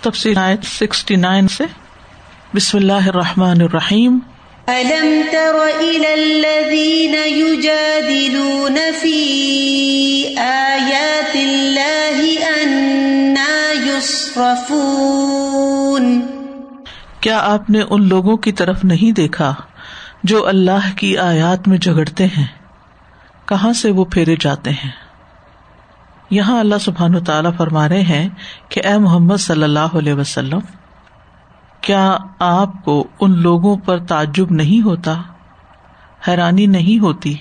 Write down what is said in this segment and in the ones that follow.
تفصیل sixty nine سے۔ بسم اللہ الرحمٰن الرحیم۔ ألم تر إلى الذين يجادلون في آيات الله أنا يصرفون؟ کیا آپ نے ان لوگوں کی طرف نہیں دیکھا جو اللہ کی آیات میں جگڑتے ہیں؟ کہاں سے وہ پھیرے جاتے ہیں؟ یہاں اللہ سبحان و تعالیٰ فرما رہے ہیں کہ اے محمد صلی اللہ علیہ وسلم، کیا آپ کو ان لوگوں پر تعجب نہیں ہوتا؟ حیرانی نہیں ہوتی؟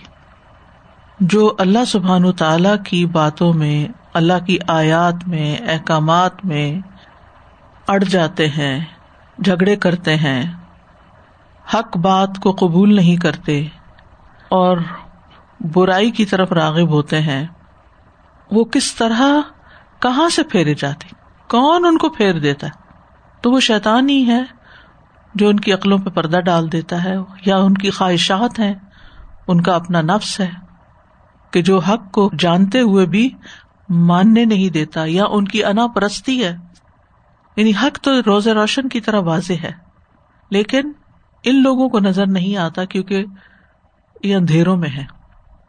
جو اللہ سبحان و تعالی کی باتوں میں، اللہ کی آیات میں، احکامات میں اڑ جاتے ہیں، جھگڑے کرتے ہیں، حق بات کو قبول نہیں کرتے اور برائی کی طرف راغب ہوتے ہیں۔ وہ کس طرح کہاں سے پھیرے جاتے کون ان کو پھیر دیتا ہے؟ تو وہ شیطان ہی ہے جو ان کی عقلوں پہ پردہ ڈال دیتا ہے یا ان کی خواہشات ہیں؟ ان کا اپنا نفس ہے کہ جو حق کو جانتے ہوئے بھی ماننے نہیں دیتا یا ان کی انا پرستی ہے۔ یعنی حق تو روز روشن کی طرح واضح ہے، لیکن ان لوگوں کو نظر نہیں آتا کیونکہ یہ اندھیروں میں ہے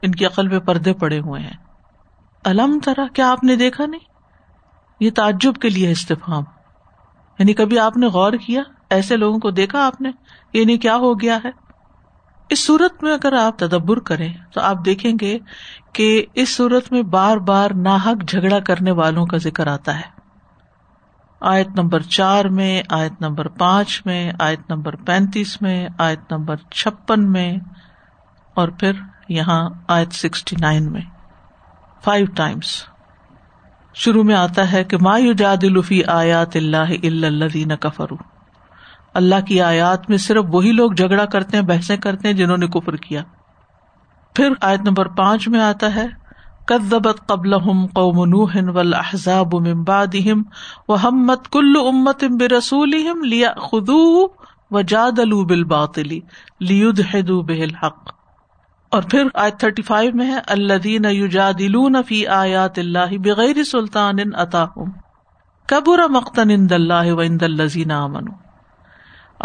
ان کی عقل پہ پردے پڑے ہوئے ہیں۔ الم طرح کیا آپ نے دیکھا نہیں؟ یہ تعجب کے لیے استفام یعنی کبھی آپ نے غور کیا؟ ایسے لوگوں کو دیکھا آپ نے؟ یعنی کیا ہو گیا ہے؟ اس صورت میں اگر آپ تدبر کریں، تو آپ دیکھیں گے کہ اس صورت میں بار بار ناحک جھگڑا کرنے والوں کا ذکر آتا ہے۔ آیت نمبر چار میں، آیت نمبر پانچ میں، آیت نمبر پینتیس میں، آیت نمبر چھپن میں، اور پھر یہاں آیت سکسٹی نائن میں۔ فائیو ٹائمس شروع میں آتا ہے کہ ما جاد الفی آیات اللہ اللہ کفرو اللہ کی آیات میں صرف وہی لوگ جھگڑا کرتے ہیں، بحثیں کرتے ہیں جنہوں نے کفر کیا۔ پھر آیت نمبر پانچ میں آتا ہے کدبت قبل قوم نوح والاحزاب من بعدهم وهمت كل امت برسول لیا خدو و جادلوا بالباطل لیدحدوا به الحق۔ اور پھر آج تھرٹی فائیو میں ہے اللہ دین یوجا دلون فی آیات اللہ بغیر سلطان عطا کبر مختن ان اللہ و ان دلزین امن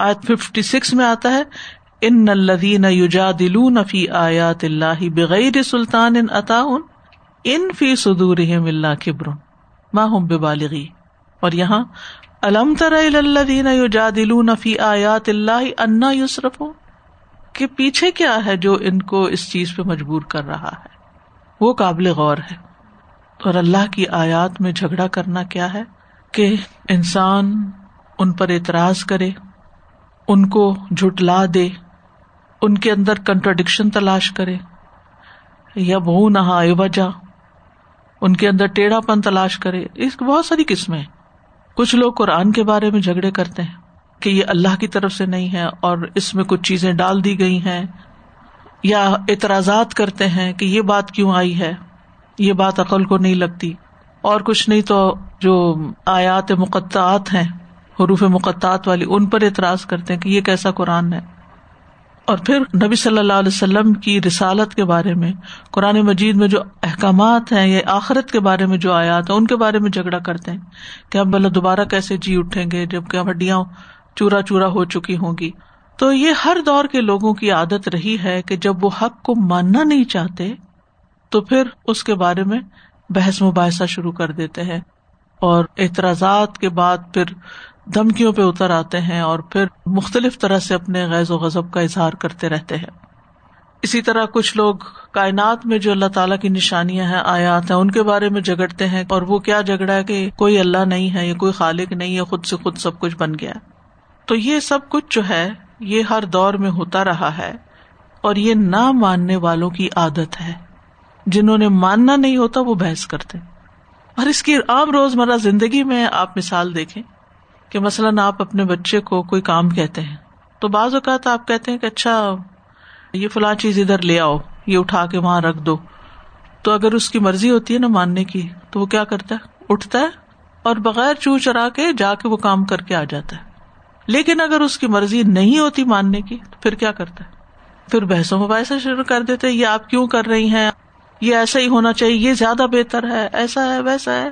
آج ففٹی سکس میں آتا ہے ان الدین یوجا دلون فی آیات اللہ بغیر سلطان ان عطا ان فی صدور اللہ کبر ماہم بالغی اور یہاں علم تر الدین یوجا دلون فی آیات اللہ انا یوسرف ہوں کہ پیچھے کیا ہے جو ان کو اس چیز پہ مجبور کر رہا ہے؟ وہ قابل غور ہے۔ اور اللہ کی آیات میں جھگڑا کرنا کیا ہے؟ کہ انسان ان پر اعتراض کرے، ان کو جھٹلا دے، ان کے اندر کنٹرڈکشن تلاش کرے۔ یا بہو نہا وجہ ان کے اندر ٹیڑھا پن تلاش کرے۔ اس بہت ساری قسمیں کچھ لوگ قرآن کے بارے میں جھگڑے کرتے ہیں۔ کہ یہ اللہ کی طرف سے نہیں ہے اور اس میں کچھ چیزیں ڈال دی گئی ہیں یا اعتراضات کرتے ہیں کہ یہ بات کیوں آئی ہے؟ یہ بات عقل کو نہیں لگتی۔ اور کچھ نہیں تو جو آیات مقطعات ہیں، حروف مقطعات والی، ان پر اعتراض کرتے ہیں کہ یہ کیسا قرآن ہے۔ اور پھر نبی صلی اللہ علیہ وسلم کی رسالت کے بارے میں، قرآن مجید میں جو احکامات ہیں یا آخرت کے بارے میں جو آیات ہیں، ان کے بارے میں جھگڑا کرتے ہیں کہ ہم بلا دوبارہ کیسے جی اٹھیں گے جبکہ ہڈیاں چورا چورا ہو چکی ہوں گی۔ تو یہ ہر دور کے لوگوں کی عادت رہی ہے کہ جب وہ حق کو ماننا نہیں چاہتے، تو پھر اس کے بارے میں بحث مباحثہ شروع کر دیتے ہیں۔ اور اعتراضات کے بعد پھر دھمکیوں پہ اتر آتے ہیں اور پھر مختلف طرح سے اپنے غیر و غذب کا اظہار کرتے رہتے ہیں۔ اسی طرح کچھ لوگ کائنات میں جو اللہ تعالیٰ کی نشانیاں ہیں، آیات ہیں، ان کے بارے میں جگڑتے ہیں اور وہ کیا جھگڑا ہے کہ کوئی اللہ نہیں ہے یا کوئی خالق نہیں ہے، خود سے خود سب کچھ بن گیا۔ تو یہ سب کچھ جو ہے، یہ ہر دور میں ہوتا رہا ہے، اور یہ نہ ماننے والوں کی عادت ہے۔ جنہوں نے ماننا نہیں ہوتا، وہ بحث کرتے۔ اور اس کی عام روز مرہ زندگی میں آپ مثال دیکھیں کہ مثلاً آپ اپنے بچے کو کوئی کام کہتے ہیں، تو بعض اوقات آپ کہتے ہیں کہ اچھا یہ فلاں چیز ادھر لے آؤ، یہ اٹھا کے وہاں رکھ دو۔ تو اگر اس کی مرضی ہوتی ہے نا ماننے کی، تو وہ کیا کرتا ہے؟ اٹھتا ہے اور بغیر چو چرا کے جا کے وہ کام کر کے آ جاتا ہے۔ لیکن اگر اس کی مرضی نہیں ہوتی ماننے کی، تو پھر کیا کرتا ہے؟ پھر بحثوں میں ویسا شروع کر دیتے یہ آپ کیوں کر رہی ہیں؟ یہ ایسا ہی ہونا چاہیے، یہ زیادہ بہتر ہے، ایسا ہے، ویسا ہے۔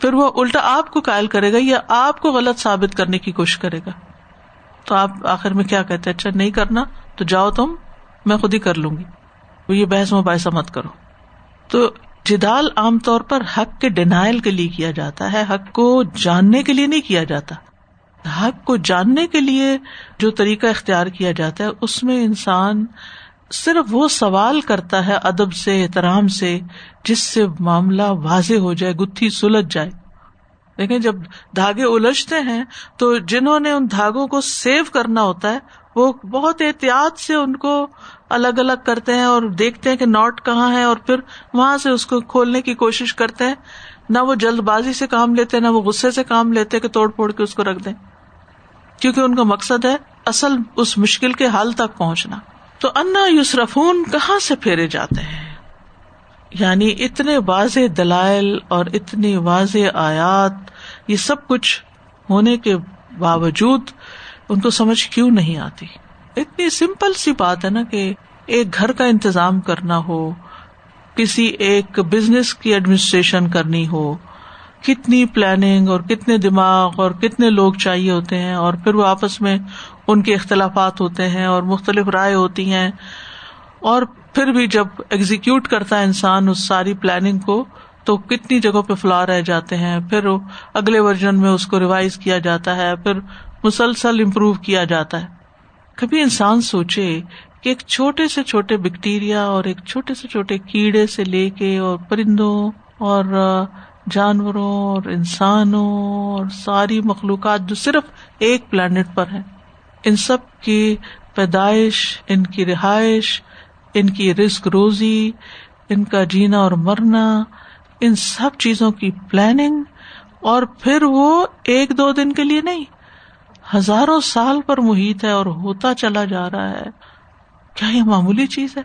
پھر وہ الٹا آپ کو قائل کرے گا یا آپ کو غلط ثابت کرنے کی کوشش کرے گا۔ تو آپ آخر میں کیا کہتے اچھا نہیں کرنا، تو جاؤ تم، میں خود ہی کر لوں گی۔ وہ یہ بحث مباحثہ مت کرو۔ تو جدال عام طور پر حق کے ڈینائل کے لیے کیا جاتا ہے، حق کو جاننے کے لیے نہیں کیا جاتا۔ حق کو جاننے کے لیے جو طریقہ اختیار کیا جاتا ہے، اس میں انسان صرف وہ سوال کرتا ہے ادب سے، احترام سے، جس سے معاملہ واضح ہو جائے، گتھی سلجھ جائے۔ دیکھیں، جب دھاگے الجھتے ہیں تو جنہوں نے ان دھاگوں کو سیو کرنا ہوتا ہے، وہ بہت احتیاط سے ان کو الگ الگ کرتے ہیں اور دیکھتے ہیں کہ ناٹ کہاں ہے اور پھر وہاں سے اس کو کھولنے کی کوشش کرتے ہیں۔ نہ وہ جلد بازی سے کام لیتے، نہ وہ غصے سے کام لیتے کہ توڑ پھوڑ کے اس کو رکھ دیں۔ کیونکہ ان کا مقصد ہے اصل اس مشکل کے حل تک پہنچنا۔ تو انا یوسرفون کہاں سے پھیرے جاتے ہیں؟ یعنی اتنے واضح دلائل اور اتنی واضح آیات، یہ سب کچھ ہونے کے باوجود ان کو سمجھ کیوں نہیں آتی؟ اتنی سمپل سی بات ہے نا کہ ایک گھر کا انتظام کرنا ہو، کسی ایک بزنس کی ایڈمنسٹریشن کرنی ہو کتنی پلاننگ اور کتنے دماغ اور کتنے لوگ چاہیے ہوتے ہیں اور پھر وہ آپس میں ان کے اختلافات ہوتے ہیں اور مختلف رائے ہوتی ہیں اور پھر بھی جب ایگزیکیوٹ کرتا ہے انسان اس ساری پلاننگ کو تو کتنی جگہوں پہ فلا رہ جاتے ہیں، پھر اگلے ورژن میں اس کو ریوائز کیا جاتا ہے، پھر مسلسل امپروو کیا جاتا ہے۔ کبھی انسان سوچے کہ ایک چھوٹے سے چھوٹے بیکٹیریا اور ایک چھوٹے سے چھوٹے کیڑے سے لے کے اور پرندوں اور جانوروں اور انسانوں اور ساری مخلوقات جو صرف ایک پلانٹ پر ہے ان سب کی پیدائش، ان کی رہائش، ان کی رسک روزی، ان کا جینا اور مرنا، ان سب چیزوں کی پلاننگ اور پھر وہ ایک دو دن کے لیے نہیں، ہزاروں سال پر محیط ہے اور ہوتا چلا جا رہا ہے۔ کیا یہ معمولی چیز ہے؟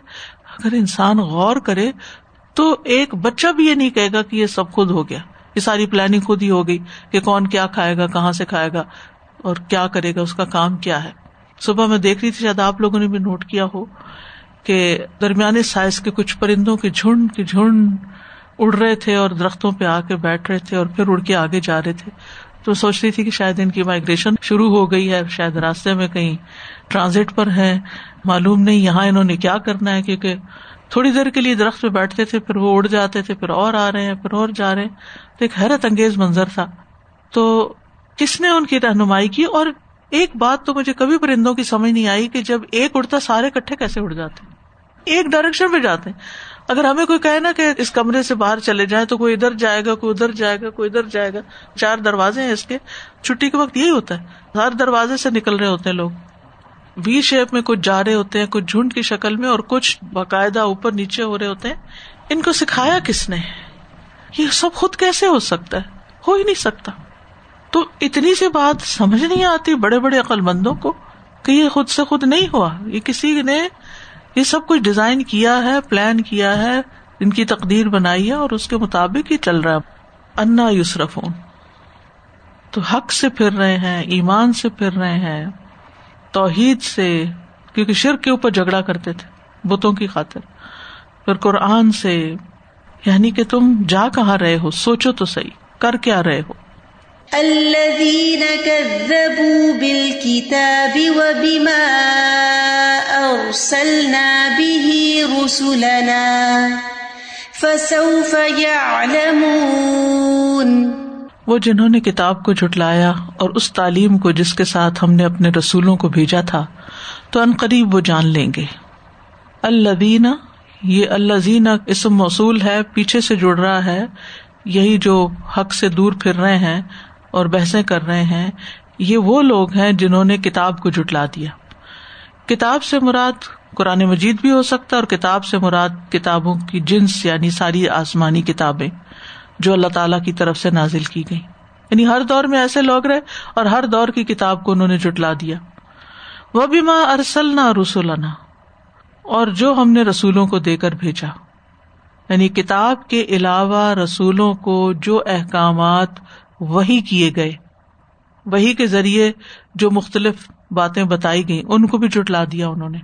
اگر انسان غور کرے تو ایک بچہ بھی یہ نہیں کہے گا کہ یہ سب خود ہو گیا، یہ ساری پلاننگ خود ہی ہو گئی کہ کون کیا کھائے گا، کہاں سے کھائے گا اور کیا کرے گا، اس کا کام کیا ہے۔ صبح میں دیکھ رہی تھی شاید آپ لوگوں نے بھی نوٹ کیا ہو کہ درمیانے سائز کے کچھ پرندوں کے جھنڈ کے جھنڈ اڑ رہے تھے اور درختوں پہ آ کے بیٹھ رہے تھے اور پھر اڑ کے آگے جا رہے تھے۔ تو سوچ رہی تھی کہ شاید ان کی مائگریشن شروع ہو گئی ہے، شاید راستے میں کہیں ٹرانزٹ پر ہے معلوم نہیں یہاں انہوں نے کیا کرنا ہے، کیونکہ تھوڑی دیر کے لیے درخت پہ بیٹھتے تھے، پھر وہ اڑ جاتے تھے، پھر اور آ رہے ہیں، پھر اور جا رہے ہیں۔ تو ایک حیرت انگیز منظر تھا۔ تو کس نے ان کی رہنمائی کی؟ اور ایک بات تو مجھے کبھی پرندوں کی سمجھ نہیں آئی کہ جب ایک اڑتا، سارے کٹھے کیسے اڑ جاتے؟ ایک ڈائریکشن پہ جاتے۔ اگر ہمیں کوئی کہے نا کہ اس کمرے سے باہر چلے جائیں تو کوئی ادھر جائے گا، کوئی ادھر جائے گا، کوئی ادھر جائے گا۔ چار دروازے ہیں اس کے۔ چھٹی کے وقت یہی ہوتا ہے۔ ہر دروازے سے نکل رہے ہوتے ہیں لوگ۔ وی شیپ میں کچھ جا رہے ہوتے ہیں، کچھ جھنڈ کی شکل میں اور کچھ باقاعدہ اوپر نیچے ہو رہے ہوتے ہیں۔ ان کو سکھایا کس نے؟ یہ سب خود کیسے ہو سکتا ہے؟ ہو ہی نہیں سکتا۔ تو اتنی سی بات سمجھ نہیں آتی بڑے بڑے عقل مندوں کو کہ یہ خود سے خود نہیں ہوا۔ یہ کسی نے یہ سب کچھ ڈیزائن کیا ہے، پلان کیا ہے، ان کی تقدیر بنائی ہے اور اس کے مطابق ہی چل رہا ہے۔ انا یوسرف تو حق سے پھر رہے ہیں، ایمان سے پھر رہے ہیں، توحید سے، کیونکہ شر کے اوپر جھگڑا کرتے تھے، بتوں کی خاطر۔ پھر قرآن سے یعنی کہ تم جا کہاں رہے ہو، سوچو تو صحیح، کر کیا رہے ہو۔ الذين كذبوا بالكتاب وبما أرسلنا به رسلنا فسوف يعلمون. وہ جنہوں نے کتاب کو جھٹلایا اور اس تعلیم کو جس کے ساتھ ہم نے اپنے رسولوں کو بھیجا تھا، تو ان قریب وہ جان لیں گے۔ اللہ یہ اللہ اسم موصول ہے، پیچھے سے جڑ رہا ہے، یہی جو حق سے دور پھر رہے ہیں اور بحثیں کر رہے ہیں، یہ وہ لوگ ہیں جنہوں نے کتاب کو جٹلا دیا۔ کتاب سے مراد قرآن مجید بھی ہو سکتا ہے اور کتاب سے مراد کتابوں کی جنس یعنی ساری آسمانی کتابیں جو اللہ تعالی کی طرف سے نازل کی گئی یعنی ہر دور میں ایسے لوگ رہے اور ہر دور کی کتاب کو انہوں نے جٹلا دیا۔ وہ بھی ماں ارسل نہ رسولنا اور جو ہم نے رسولوں کو دے کر بھیجا۔ یعنی کتاب کے علاوہ رسولوں کو جو احکامات وہی کیے گئے۔ وہی کے ذریعے جو مختلف باتیں بتائی گئی ان کو بھی جٹلا دیا انہوں نے۔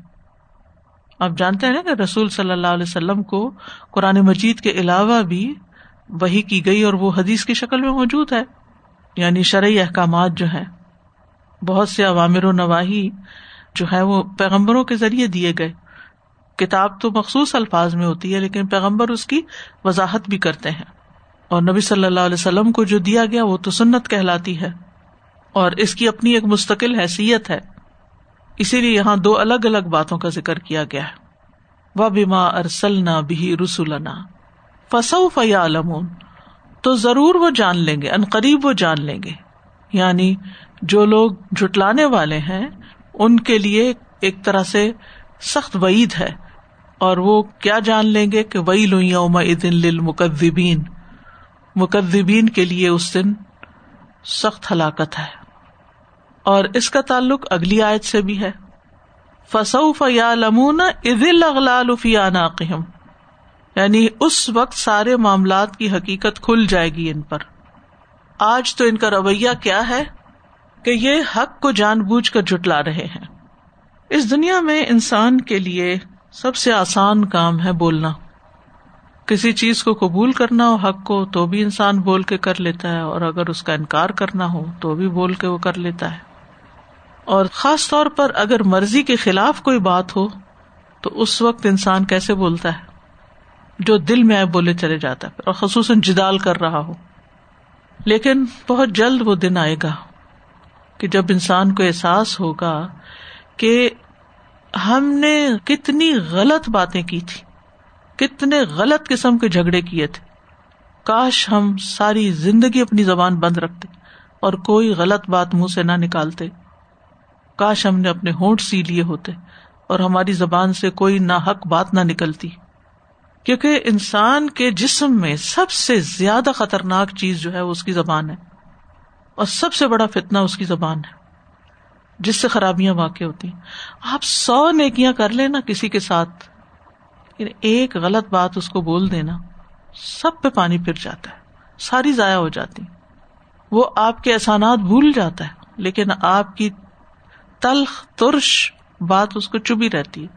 آپ جانتے ہیں نا کہ رسول صلی اللہ علیہ وسلم کو قرآن مجید کے علاوہ بھی وہی کی گئی اور وہ حدیث کی شکل میں موجود ہے۔ یعنی شرعی احکامات جو ہے بہت سے عوامر و نواحی جو ہے وہ پیغمبروں کے ذریعے دیے گئے۔ کتاب تو مخصوص الفاظ میں ہوتی ہے، لیکن پیغمبر اس کی وضاحت بھی کرتے ہیں۔ اور نبی صلی اللہ علیہ وسلم کو جو دیا گیا وہ تو سنت کہلاتی ہے اور اس کی اپنی ایک مستقل حیثیت ہے۔ اسی لیے یہاں دو الگ الگ باتوں کا ذکر کیا گیا ہے۔ وہ بیما ارسلنا بھی رسولنا فسو فیا علمون تو ضرور وہ جان لیں گے قریب وہ جان لیں گے۔ یعنی جو لوگ جٹلانے والے ہیں، ان کے لیے ایک طرح سے سخت وعید ہے۔ اور وہ کیا جان لیں گے کہ وہی لوئیں دن مقدبین مقدبین کے لیے اس دن سخت ہلاکت ہے۔ اور اس کا تعلق اگلی آیت سے بھی ہے۔ فصوف یا لمون عدل اغلال یعنی اس وقت سارے معاملات کی حقیقت کھل جائے گی ان پر۔ آج تو ان کا رویہ کیا ہے کہ یہ حق کو جان بوجھ کر جٹلا رہے ہیں۔ اس دنیا میں انسان کے لیے سب سے آسان کام ہے بولنا۔ کسی چیز کو قبول کرنا ہو، حق کو تو بھی انسان بول کے کر لیتا ہے، اور اگر اس کا انکار کرنا ہو، تو بھی بول کے وہ کر لیتا ہے۔ اور خاص طور پر اگر مرضی کے خلاف کوئی بات ہو، تو اس وقت انسان کیسے بولتا ہے؟ جو دل میں آئے بولے چلے جاتا ہے، اور خصوصاً جدال کر رہا ہو۔ لیکن بہت جلد وہ دن آئے گا کہ جب انسان کو احساس ہوگا کہ ہم نے کتنی غلط باتیں کی تھی۔ کتنے غلط قسم کے جھگڑے کیے تھے۔ کاش ہم ساری زندگی اپنی زبان بند رکھتے اور کوئی غلط بات منہ سے نہ نکالتے۔ کاش ہم نے اپنے ہونٹ سی لیے ہوتے اور ہماری زبان سے کوئی نہ حق بات نہ نکلتی۔ کیونکہ انسان کے جسم میں سب سے زیادہ خطرناک چیز جو ہے وہ اس کی زبان ہے اور سب سے بڑا فتنا اس کی زبان ہے۔ جس سے خرابیاں واقع ہوتی ہیں۔ آپ سو نیکیاں کر لینا کسی کے ساتھ۔ ایک غلط بات اس کو بول دینا سب پہ پانی پھر جاتا ہے، ساری ضائع ہو جاتی۔ وہ آپ کے احسانات بھول جاتا ہے، لیکن آپ کی تلخ، ترش بات اس کو چبھی رہتی ہے۔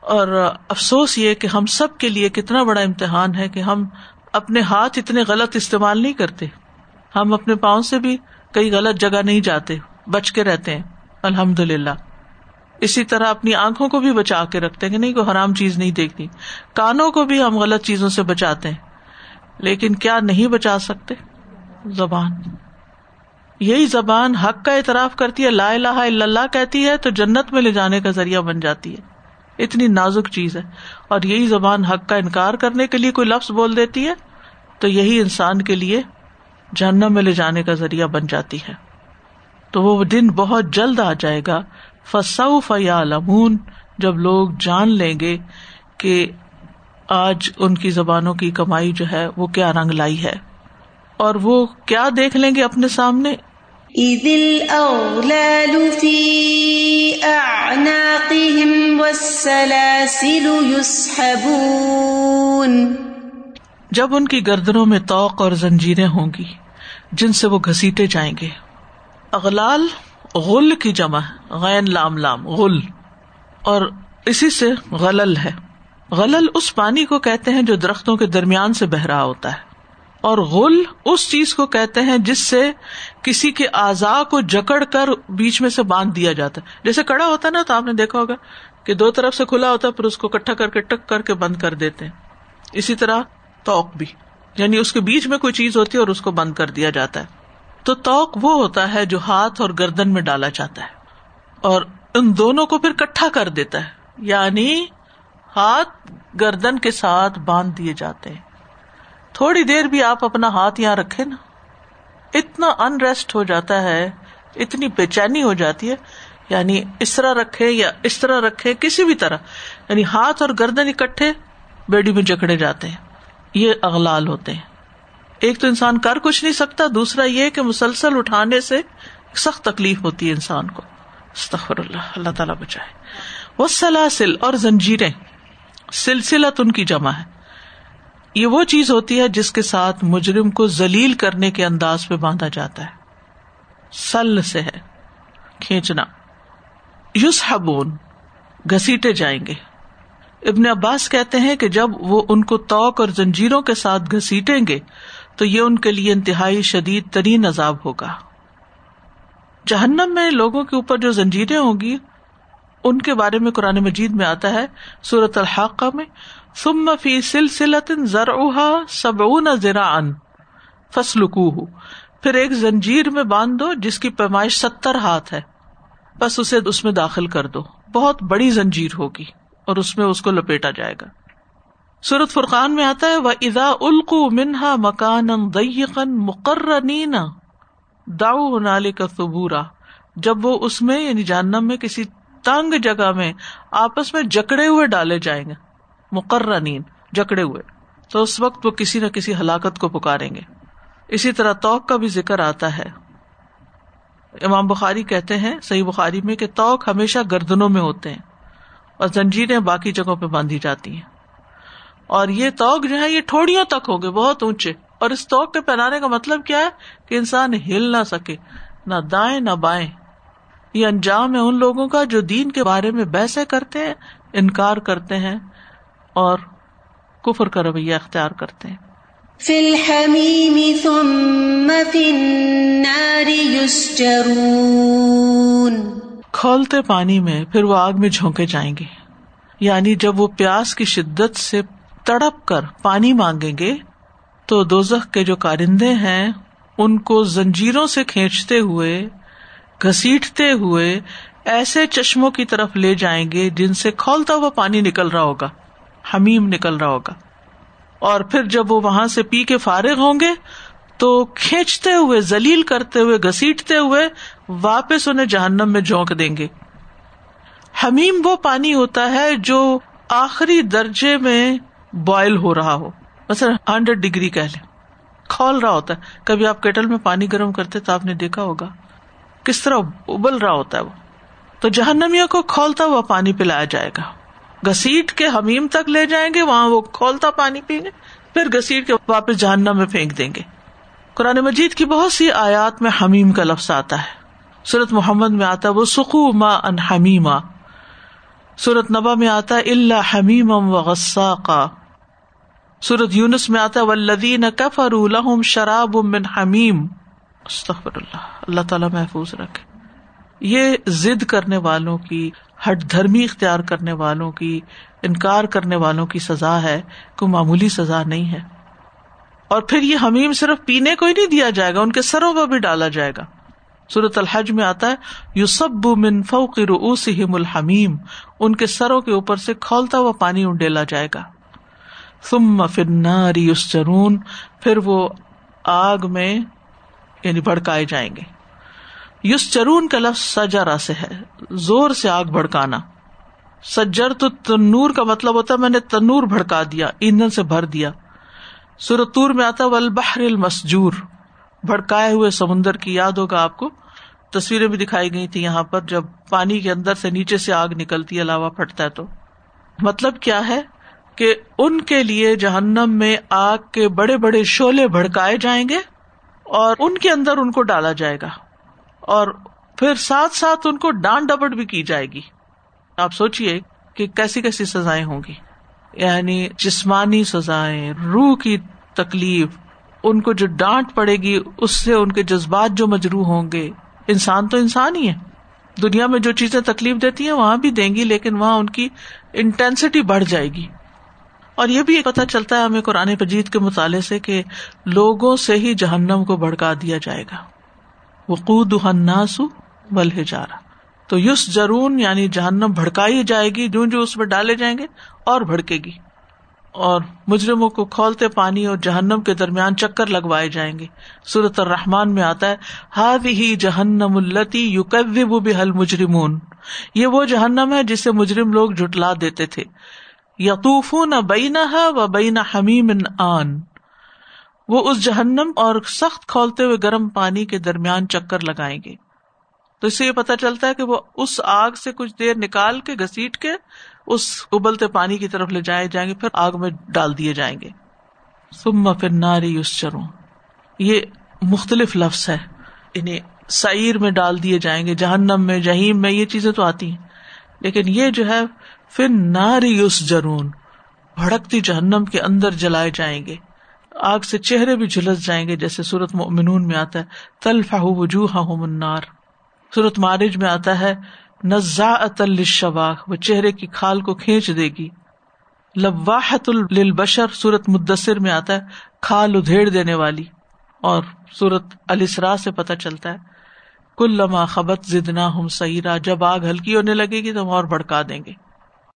اور افسوس یہ کہ ہم سب کے لیے کتنا بڑا امتحان ہے کہ ہم اپنے ہاتھ اتنے غلط استعمال نہیں کرتے۔ ہم اپنے پاؤں سے بھی کئی غلط جگہ نہیں جاتے، بچ کے رہتے ہیں۔ الحمد للہ اسی طرح اپنی آنکھوں کو بھی بچا کے رکھتے ہیں کہ نہیں، کوئی حرام چیز نہیں دیکھتی کانوں کو بھی ہم غلط چیزوں سے بچاتے ہیں۔ لیکن کیا نہیں بچا سکتے؟ زبان۔ یہی زبان حق کا اعتراف کرتی ہے، لا الہ الا اللہ کہتی ہے تو جنت میں لے جانے کا ذریعہ بن جاتی ہے۔ اتنی نازک چیز ہے۔ اور یہی زبان حق کا انکار کرنے کے لیے کوئی لفظ بول دیتی ہے تو یہی انسان کے لیے جہنم میں لے جانے کا ذریعہ بن جاتی ہے۔ تو وہ دن بہت جلد آ جائے گا فسو فیا لمون جب لوگ جان لیں گے کہ آج ان کی زبانوں کی کمائی جو ہے وہ کیا رنگ لائی ہے۔ اور وہ کیا دیکھ لیں گے اپنے سامنے؟ جب ان کی گردنوں میں توق اور زنجیریں ہوں گی جن سے وہ گھسیٹے جائیں گے۔ اغلال غل کی جمع ہے، غین لام لام، غل۔ اور اسی سے غلل ہے۔ غلل اس پانی کو کہتے ہیں جو درختوں کے درمیان سے بہ رہا ہوتا ہے۔ اور غل اس چیز کو کہتے ہیں جس سے کسی کے اعضاء کو جکڑ کر بیچ میں سے باندھ دیا جاتا ہے۔ جیسے کڑا ہوتا ہے نا، تو آپ نے دیکھا ہوگا کہ دو طرف سے کھلا ہوتا ہے، پھر اس کو کٹھا کر کے ٹک کر کے بند کر دیتے ہیں۔ اسی طرح توق بھی یعنی اس کے بیچ میں کوئی چیز ہوتی ہے اور اس کو بند کر دیا جاتا ہے۔ تو توق وہ ہوتا ہے جو ہاتھ اور گردن میں ڈالا جاتا ہے اور ان دونوں کو پھر کٹھا کر دیتا ہے یعنی ہاتھ گردن کے ساتھ باندھ دیے جاتے ہیں۔ تھوڑی دیر بھی آپ اپنا ہاتھ یہاں رکھے نا۔ اتنا ان ریسٹ ہو جاتا ہے، اتنی بے چینی ہو جاتی ہے۔ یعنی اس طرح رکھے یا اس طرح رکھے کسی بھی طرح۔ یعنی ہاتھ اور گردن اکٹھے بیڈی میں جکڑے جاتے ہیں۔ یہ اغلال ہوتے ہیں۔ ایک تو انسان کر کچھ نہیں سکتا، دوسرا یہ کہ مسلسل اٹھانے سے سخت تکلیف ہوتی ہے انسان کو۔ استغفر اللہ اللہ تعالیٰ بچائے۔ وہ سلاسل اور زنجیریں۔ سلسلہ ان کی جمع ہے۔ یہ وہ چیز ہوتی ہے جس کے ساتھ مجرم کو ذلیل کرنے کے انداز پہ باندھا جاتا ہے۔ سل سے ہے، کھینچنا۔ یوس ہبون گسیٹے جائیں گے۔ ابن عباس کہتے ہیں کہ جب وہ ان کو توق اور زنجیروں کے ساتھ گھسیٹیں گے تو یہ ان کے لیے انتہائی شدید ترین عذاب ہوگا۔ جہنم میں لوگوں کے اوپر جو زنجیریں ہوں گی، ان کے بارے میں قرآن مجید میں آتا ہے سورت الحاقہ میں، ثم فی سلسلۃ زرعها سبعون ذراعا فسلکوہ پھر ایک زنجیر میں باندھ دو جس کی پیمائش ستر ہاتھ ہے۔ بس اسے اس میں داخل کر دو۔ بہت بڑی زنجیر ہوگی اور اس میں اس کو لپیٹا جائے گا۔ سورت فرقان میں آتا ہے وہ ادا القو منہا مکان مقرر داؤ نالے کا ثبورا۔ جب وہ اس میں یعنی جہنم میں، کسی تنگ جگہ میں آپس میں جکڑے ہوئے ڈالے جائیں گے مقرر جکڑے ہوئے، تو اس وقت وہ کسی نہ کسی ہلاکت کو پکاریں گے۔ اسی طرح توق کا بھی ذکر آتا ہے۔ امام بخاری کہتے ہیں، صحیح بخاری میں کہ توق ہمیشہ گردنوں میں ہوتے ہیں اور زنجیریں باقی جگہوں پہ باندھی جاتی ہیں۔ اور یہ توق جو ہے یہ ٹھوڑیوں تک ہوں گے بہت اونچے۔ اور اس توق کے پہنانے کا مطلب کیا ہے؟ کہ انسان ہل نہ سکے نہ دائیں نہ بائیں۔ یہ انجام ہے ان لوگوں کا جو دین کے بارے میں بحثیں کرتے ہیں انکار کرتے ہیں اور کفر کا رویہ اختیار کرتے ہیں۔ فی الحمیم ثم فی النار یسجرون۔ کھولتے پانی میں پھر وہ آگ میں جھونکے جائیں گے۔ یعنی جب وہ پیاس کی شدت سے تڑپ کر پانی مانگیں گے تو دوزخ کے جو کارندے ہیں، ان کو زنجیروں سے کھینچتے ہوئے گسیٹتے ہوئے ایسے چشموں کی طرف لے جائیں گے جن سے کھولتا ہوا پانی نکل رہا ہوگا، حمیم نکل رہا ہوگا۔ اور پھر جب وہ وہاں سے پی کے فارغ ہوں گے، تو کھینچتے ہوئے زلیل کرتے ہوئے گسیٹتے ہوئے واپس انہیں جہنم میں جھونک دیں گے۔ حمیم وہ پانی ہوتا ہے جو آخری درجے میں بوائل ہو رہا ہو۔ مثلا ہنڈریڈ ڈگری کہہ لیں۔ کھول رہا ہوتا ہے۔ کبھی آپ کیٹل میں پانی گرم کرتے تو آپ نے دیکھا ہوگا۔ کس طرح ابل رہا ہوتا ہے وہ۔ تو جہنمیوں کو کھولتا ہوا پانی پلایا جائے گا۔ گسیٹ کے حمیم تک لے جائیں گے، وہاں وہ کھولتا پانی پئیں گے پھر گسیٹ کے واپس جہنم میں پھینک دیں گے۔ قرآن مجید کی بہت سی آیات میں حمیم کا لفظ آتا ہے۔ سورت محمد میں آتا ہے وہ سکھو ما ان حمیما۔ سورت نبا میں آتا ہے اللہ حمیم و غصہ کا سورت یونس میں آتا ہے ولدین کفر الحم شراب من حمیم اللہ اللہ تعالیٰ محفوظ رکھے۔ یہ ضد کرنے والوں کی، ہٹ دھرمی اختیار کرنے والوں کی، انکار کرنے والوں کی سزا ہے، کوئی معمولی سزا نہیں ہے۔ اور پھر یہ حمیم صرف پینے کو ہی نہیں دیا جائے گا، ان کے سروں پر بھی ڈالا جائے گا۔ صورت الحج میں آتا ہے یو سب من فوق رؤوسہم الحمیم۔ ان کے سروں کے اوپر سے کھولتا ہوا پانی انڈیلا جائے گا۔ ثم فی النار یسجرون، پھر وہ آگ میں یعنی بھڑکائے جائیں گے۔ یوس چرون کا لفظ سجارا سے ہے، زور سے آگ بھڑکانا۔ سجر تو تنور کا مطلب ہوتا ہے میں نے تنور بھڑکا دیا، ایندھن سے بھر دیا۔ سورتور میں آتا البحر المسجور۔ بھڑکائے ہوئے سمندر کی یاد ہوگا آپ کو تصویریں بھی دکھائی گئی تھی یہاں پر، جب پانی کے اندر سے نیچے سے آگ نکلتی ہے، لاوا پھٹتا ہے تو۔ مطلب کیا ہے؟ کہ ان کے لیے جہنم میں آگ کے بڑے بڑے شولے بھڑکائے جائیں گے اور ان کے اندر ان کو ڈالا جائے گا اور پھر ساتھ ساتھ ان کو ڈانٹ ڈپٹ بھی کی جائے گی۔ آپ سوچیے کہ کیسی کیسی سزائیں ہوں گی۔ یعنی جسمانی سزائیں، روح کی تکلیف، ان کو جو ڈانٹ پڑے گی، اس سے ان کے جذبات جو مجروح ہوں گے۔ انسان تو انسان ہی ہے۔ دنیا میں جو چیزیں تکلیف دیتی ہیں، وہاں بھی دیں گی، لیکن وہاں ان کی انٹینسٹی بڑھ جائے گی۔ اور یہ بھی پتا چلتا ہے ہمیں قرآن پجید کے مطالعے سے کہ لوگوں سے ہی جہنم کو بڑکا دیا جائے گا۔ وقود الناسو ولحجارا تو یوس جرون یعنی جہنم بھڑکائی جائے گی، جو جو اس میں ڈالے جائیں گے اور بھڑکے گی۔ اور مجرموں کو کھولتے پانی اور جہنم کے درمیان چکر لگوائے جائیں گے۔ سورت الرحمان میں آتا ہے ہاد ہی جہنم التی یو بحل مجرمون یہ وہ جہنم ہے جسے مجرم لوگ جٹلا دیتے تھے۔ یقوف نہ بینا و بینا حمیم آن۔ وہ اس جہنم اور سخت کھولتے ہوئے گرم پانی کے درمیان چکر لگائیں گے۔ تو اس سے یہ پتا چلتا ہے کہ وہ اس آگ سے کچھ دیر نکال کے گسیٹ کے اس ابلتے پانی کی طرف لے جائے جائیں گے، پھر آگ میں ڈال دیے جائیں گے۔ سم پھر ناری یوس چرو یہ مختلف لفظ ہے، انہیں سعیر میں ڈال دیے جائیں گے، جہنم میں جہیم میں، یہ چیزیں تو آتی ہیں۔ لیکن یہ جو ہے پھر ناری یوس جرون بھڑکتی جہنم کے اندر جلائے جائیں گے۔ آگ سے چہرے بھی جھلس جائیں گے، جیسے سورت منون میں آتا ہے تلفا وجوہ منار سورت مارج میں آتا ہے نزا الشواہ وہ چہرے کی کھال کو کھینچ دے گی۔ لواحت البشر سورت مدثر میں آتا ہے، کھال ادھیڑ دینے والی۔ اور سورت السرا سے پتہ چلتا ہے کل لما خبت زدنا ہم سیرا، جب آگ ہلکی ہونے لگے گی تو ہم اور بڑکا دیں گے۔